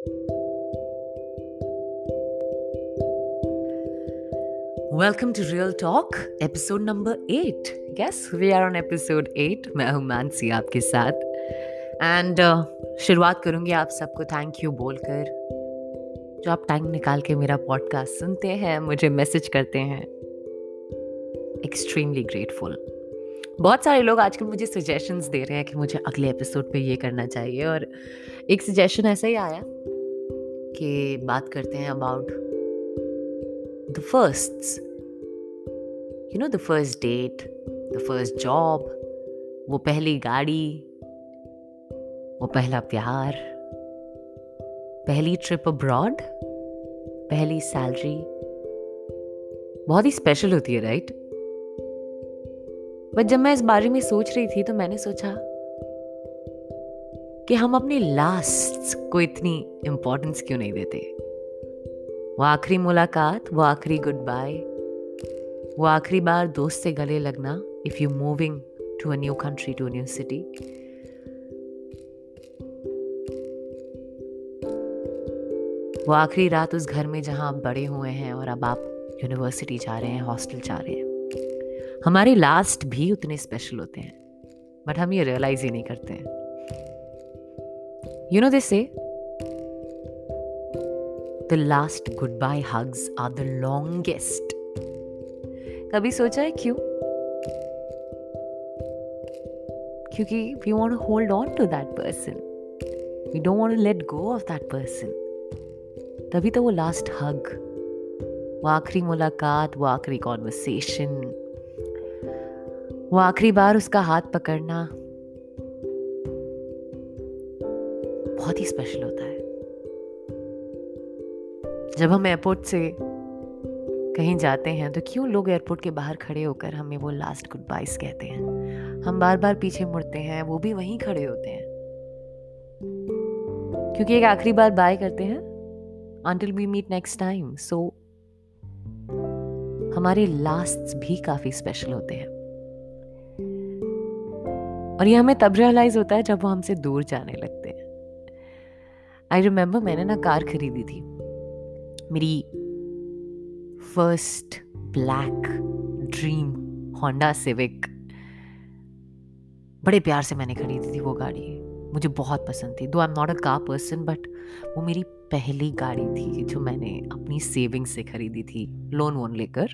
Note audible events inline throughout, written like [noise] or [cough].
Welcome to Real Talk, episode number 8. Yes, we are on episode 8. मैं हूँ मानसी आपके साथ। एंड uh, शुरुआत करूँगी आप सबको थैंक यू बोलकर। जो आप टाइम निकाल के मेरा पॉडकास्ट सुनते हैं मुझे मैसेज करते हैं। एक्सट्रीमली ग्रेटफुल बहुत सारे लोग आजकल मुझे सजेशंस दे रहे हैं कि मुझे अगले एपिसोड पे ये करना चाहिए और एक सजेशन ऐसा ही आया। कि बात करते हैं about the first you know the first date the first job वो पहली गाड़ी, वो पहला प्यार, पहली ट्रिप अब्रॉड पहली सैलरी बहुत ही स्पेशल होती है राइट बट जब मैं इस बारे में सोच रही थी तो मैंने सोचा कि हम अपने लास्ट को इतनी इंपॉर्टेंस क्यों नहीं देते? वो आखिरी मुलाकात, वो आखिरी गुड बाय वो आखिरी बार दोस्त से गले लगना if you moving to a new country to new city वो आखिरी रात उस घर में जहाँ आप बड़े हुए हैं और अब आप यूनिवर्सिटी जा रहे हैं हॉस्टल जा रहे हैं। हमारे लास्ट भी उतने स्पेशल होते हैं बट हम ये रियलाइज़ ही नहीं करते हैं। No this say the last goodbye hugs are the longest कभी सोचा है क्यों? क्योंकि we want hold on to that person we don't want let go of that person तभी तो वो लास्ट हग वो आखिरी मुलाकात, वो आखिरी कॉन्वर्सेशन वो आखिरी बार उसका हाथ पकड़ना बहुत ही स्पेशल होता है। जब हम एयरपोर्ट से कहीं जाते हैं तो क्यों लोग एयरपोर्ट के बाहर खड़े होकर हमें वो लास्ट गुड बाइस कहते हैं? हम बार बार पीछे मुड़ते हैं, वो भी वहीं खड़े होते हैं। क्योंकि एक आखिरी बार बाय करते हैं, until we meet next time. So हमारे लास्ट भी काफ़ी स्पेशल होते हैं। और ये हमें तब रियलाइज़ होता है जब वो हमसे दूर जाने लगते आई रिमेम्बर मैंने ना कार खरीदी थी। मेरी first black dream Honda Civic बड़े प्यार से मैंने खरीदी थी वो गाड़ी। मुझे बहुत पसंद थी। Though I am not a car person but वो मेरी पहली गाड़ी थी जो मैंने अपनी सेविंग से खरीदी थी। लोन वोन लेकर।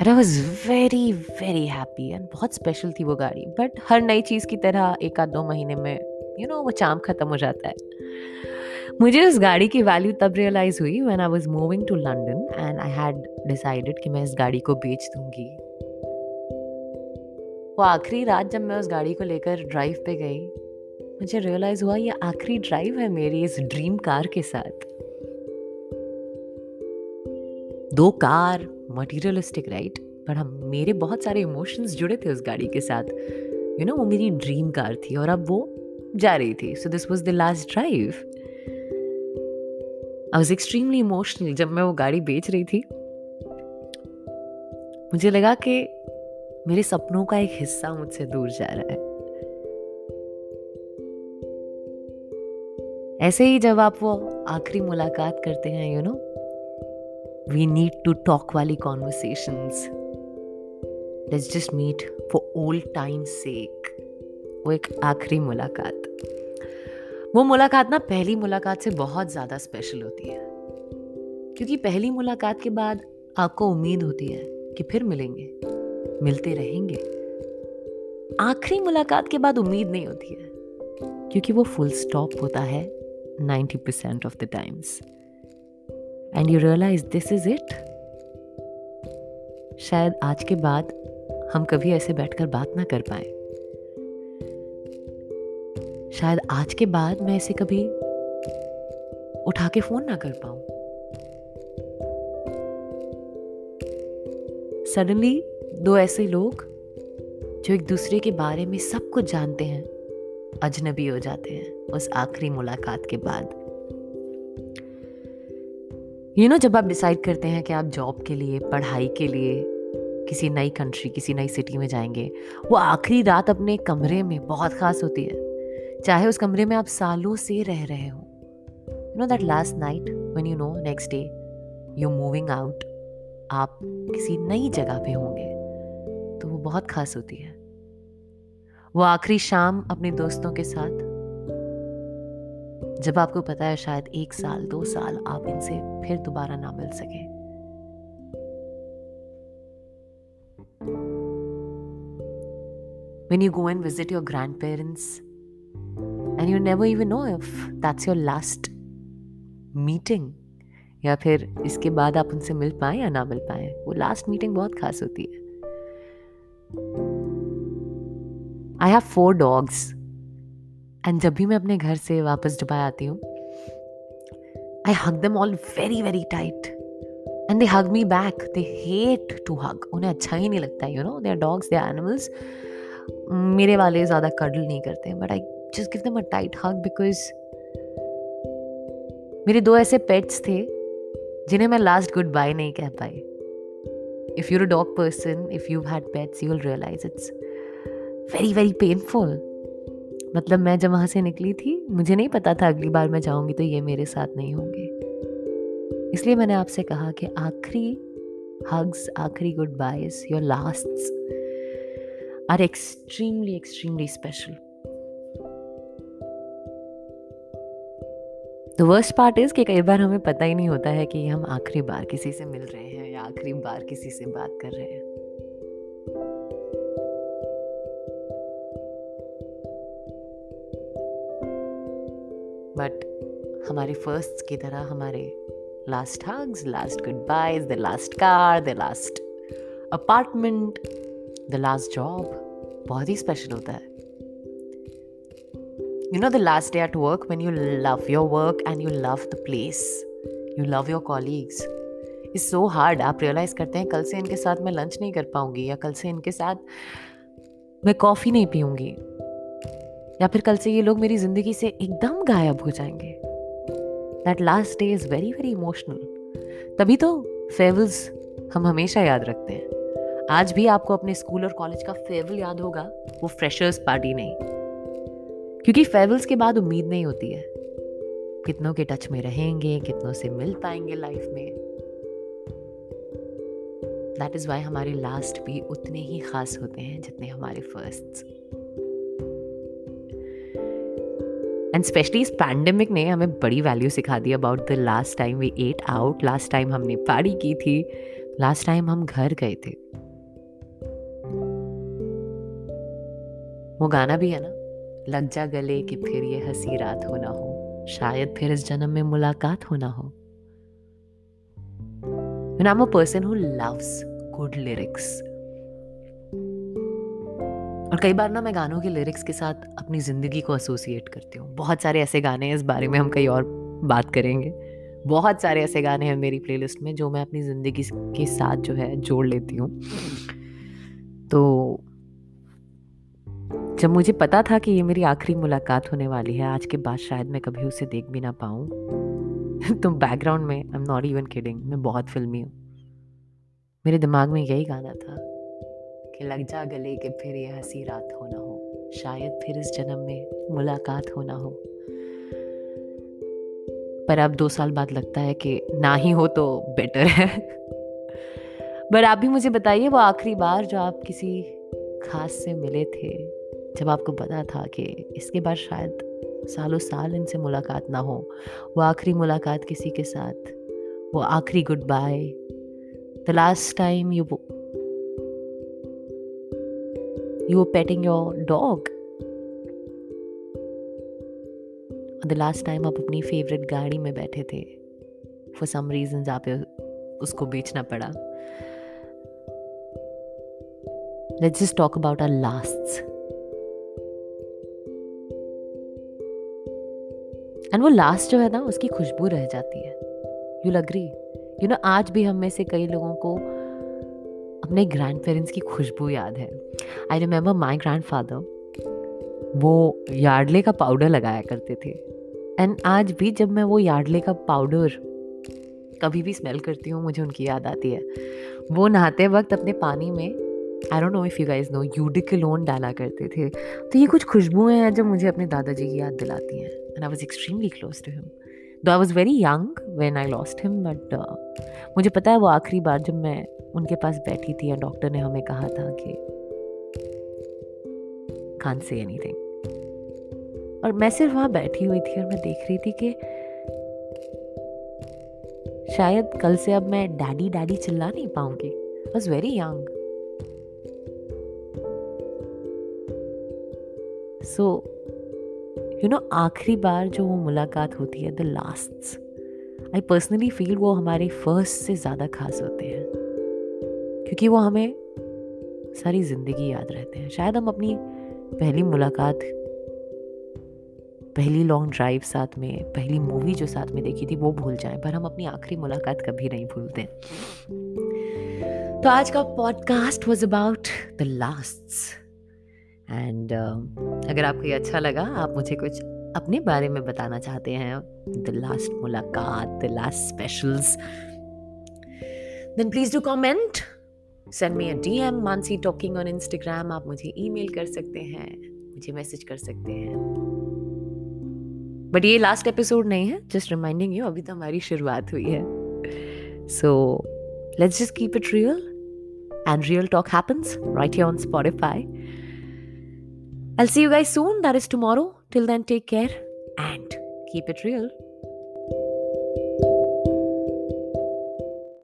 And I was very very happy and बहुत स्पेशल थी वो गाड़ी। बट हर नई चीज़ की तरह एक आध दो महीने में यू नो वो चाम ख़त्म हो जाता है। मुझे उस गाड़ी की वैल्यू तब रियलाइज़ हुई when I was moving to London and I had decided कि मैं इस गाड़ी को बेच दूँगी। वो आखिरी रात जब मैं उस गाड़ी को लेकर ड्राइव पे गई मुझे रियलाइज़ हुआ ये आखिरी ड्राइव है मेरी इस ड्रीम कार के साथ। दो कार मटीरियलिस्टिक राइट पर हम मेरे बहुत सारे इमोशंस जुड़े थे उस गाड़ी के साथ। यू you नो know, वो मेरी ड्रीम कार थी और अब वो जा रही थी। So this was the last drive I was extremely emotional जब मैं वो गाड़ी बेच रही थी। मुझे लगा कि मेरे सपनों का एक हिस्सा मुझसे दूर जा रहा है। ऐसे ही जब आप वो आखिरी मुलाकात करते हैं you know we need to talk वाली conversations let's just meet for old time sake वो एक आखिरी मुलाकात। वो मुलाकात ना पहली मुलाकात से बहुत ज़्यादा स्पेशल होती है। क्योंकि पहली मुलाकात के बाद आपको उम्मीद होती है कि फिर मिलेंगे, मिलते रहेंगे। आखिरी मुलाकात के बाद उम्मीद नहीं होती है, क्योंकि वो फुल स्टॉप होता है 90% percent of the times and you realise this is it शायद आज के बाद हम कभी ऐसे बैठकर बात ना कर पाए। शायद आज के बाद मैं इसे कभी उठा के फ़ोन ना कर पाऊँ। सडनली दो ऐसे लोग जो एक दूसरे के बारे में सब कुछ जानते हैं अजनबी हो जाते हैं उस आखिरी मुलाकात के बाद। यू you नो know, जब आप डिसाइड करते हैं कि आप जॉब के लिए पढ़ाई के लिए किसी नई कंट्री किसी नई सिटी में जाएँगे वो आखिरी रात अपने कमरे में बहुत ख़ास होती है। चाहे उस कमरे में आप सालों से रह रहे हो। You know that last night when you know next day you moving out आप किसी नई जगह पे होंगे तो वो बहुत खास होती है। वो आखिरी शाम अपने दोस्तों के साथ, जब आपको पता है शायद एक साल, दो साल आप इनसे फिर दोबारा ना मिल सके। When you go and visit your grandparents and you never even know if that's your last meeting. या फिर इसके बाद आप उनसे मिल पाए या ना मिल पाए। वो लास्ट मीटिंग बहुत खास होती है। I have four dogs and जब भी मैं अपने घर से वापस दुबई आती हूँ I hug them all very very tight and they hug me back they hate to hug उन्हें अच्छा ही नहीं लगता you know they are dogs they are animals मेरे वाले ज़्यादा कडल नहीं करते but I just give them a tight hug because मेरे दो ऐसे पेट्स थे, जिन्हें मैं लास्ट गुड बाय नहीं कह पाई। If you're a dog person if you had pets you will realise it's very very painful मतलब मैं जब वहाँ से निकली थी, मुझे नहीं पता था अगली बार मैं जाऊँगी तो ये मेरे साथ नहीं होंगे। इसलिए मैंने आपसे कहा कि आखिरी हग्स आखिरी goodbyes your last are extremely extremely special the worst part is कि कई बार हमें पता ही नहीं होता है कि हम आखिरी बार किसी से मिल रहे हैं या आखिरी बार किसी से बात कर रहे हैं। बट हमारे फ़र्स्ट की तरह हमारे last hugs last goodbyes the last car the last apartment the last job बहुत ही स्पेशल होता है। You know the last day at work when you love your work and you love the place. You love your colleagues. Is so hard आप realise करते हैं, कल से इनके साथ मैं लंच नहीं कर पाऊँगी या कल से इनके साथ मैं कॉफ़ी नहीं पीऊँगी। या फिर कल से ये लोग मेरी ज़िंदगी से एकदम गायब हो जाएँगे। That last day is very very emotional तभी तो फेवल्स हम हमेशा याद रखते हैं। आज भी आपको अपने स्कूल और कॉलेज का फेवल याद होगा। वो फ्रेशर्स पार्टी नहीं। क्योंकि फेवल्स के बाद उम्मीद नहीं होती है। कितनों के टच में रहेंगे, कितनों से मिल पाएँगे लाइफ में। दैट इज़ वाई हमारे लास्ट भी उतने ही खास होते हैं जितने हमारे फ़र्स्ट एंड स्पेशली इस पैंडमिक ने हमें बड़ी वैल्यू सिखा दी about the last time we ate out last time हमने पार्टी की थी लास्ट टाइम हम घर गए थे। वो गाना भी है ना? लग जा गले कि फिर ये हँसी रात हो ना हो। शायद फिर इस जन्म में मुलाकात हो ना हो। When I'm a person who loves good और कई बार ना मैं गानों के लिरिक्स के साथ अपनी ज़िंदगी को एसोसिएट करती हूँ। बहुत सारे ऐसे गाने हैं, इस बारे में हम कई और बात करेंगे। बहुत सारे ऐसे गाने हैं मेरी प्लेलिस्ट में जो मैं अपनी ज़िंदगी के साथ जो है जोड़ लेती हूँ। तो जब मुझे पता था कि ये मेरी आखिरी मुलाकात होने वाली है, आज के बाद शायद मैं कभी उसे देख भी ना पाऊँ। [laughs] तो बैकग्राउंड में I am not even kidding मैं बहुत फिल्मी हूँ। मेरे दिमाग में यही गाना था कि लग जा गले के फिर ये हँसी रात हो ना हो। शायद फिर इस जन्म में मुलाकात हो ना हो। पर अब दो साल बाद लगता है कि ना ही हो तो बेटर है। [laughs] पर आप भी मुझे बताइए, वो आखिरी बार जो आप किसी खास से मिले थे जब आपको पता था कि इसके बाद शायद सालों साल इनसे मुलाकात ना हो, वो आखिरी मुलाकात किसी के साथ, वो आखिरी goodbye the last time you you petting your dog the last time आप अपनी फेवरेट गाड़ी में बैठे थे फॉर सम रीजन आप उसको बेचना पड़ा। Let's just talk about our last and वो लास्ट जो है ना, उसकी खुशबू रह जाती है। यू लग रही यू नो आज भी हम में से कई लोगों को अपने ग्रैंड पेरेंट्स की खुशबू याद है। I remember my grandfather वो यार्डले का पाउडर लगाया करते थे। एंड आज भी जब मैं वो यार्डले का पाउडर कभी भी स्मेल करती हूँ, मुझे उनकी याद आती है। वो नहाते वक्त अपने पानी में I don't know if you guys know eau de cologne डाला करते थे। तो ये कुछ खुशबुएँ हैं जो मुझे अपने दादाजी की याद दिलाती हैं। And I was extremely close to him though I was very young when I lost him but मुझे पता है वो आखिरी बार जब मैं उनके पास बैठी थी या डॉक्टर ने हमें कहा था कि कान से एनी थिंग और मैं सिर्फ़ वहाँ बैठी हुई थी और मैं देख रही थी कि, शायद कल से अब मैं डैडी डैडी चिल्ला नहीं पाऊँगी। Was very young so you know आखिरी बार जो वो मुलाकात होती है the last I personally feel वो हमारे फ़र्स्ट से ज़्यादा खास होते हैं। क्योंकि वो हमें सारी ज़िंदगी याद रहते हैं। शायद हम अपनी पहली मुलाकात, पहली लॉन्ग ड्राइव साथ में, पहली मूवी जो साथ में देखी थी, वो भूल जाएँ। पर हम अपनी आखिरी मुलाकात कभी नहीं भूलते तो आज का podcast was about the last and uh, अगर आपको ये अच्छा लगा आप मुझे कुछ अपने बारे में बताना चाहते हैं। द लास्ट मुलाकात the last specials. Then please do comment. Send me a D M Mansi talking on Instagram. आप मुझे ईमेल कर सकते हैं मुझे मैसेज कर सकते हैं। बट ये लास्ट एपिसोड नहीं है जस्ट रिमाइंडिंग यू अभी तो हमारी शुरुआत हुई है। So let's just keep it real. And real talk happens right on Spotify. I'll see you guys soon. That is tomorrow. Till then, take care and keep it real.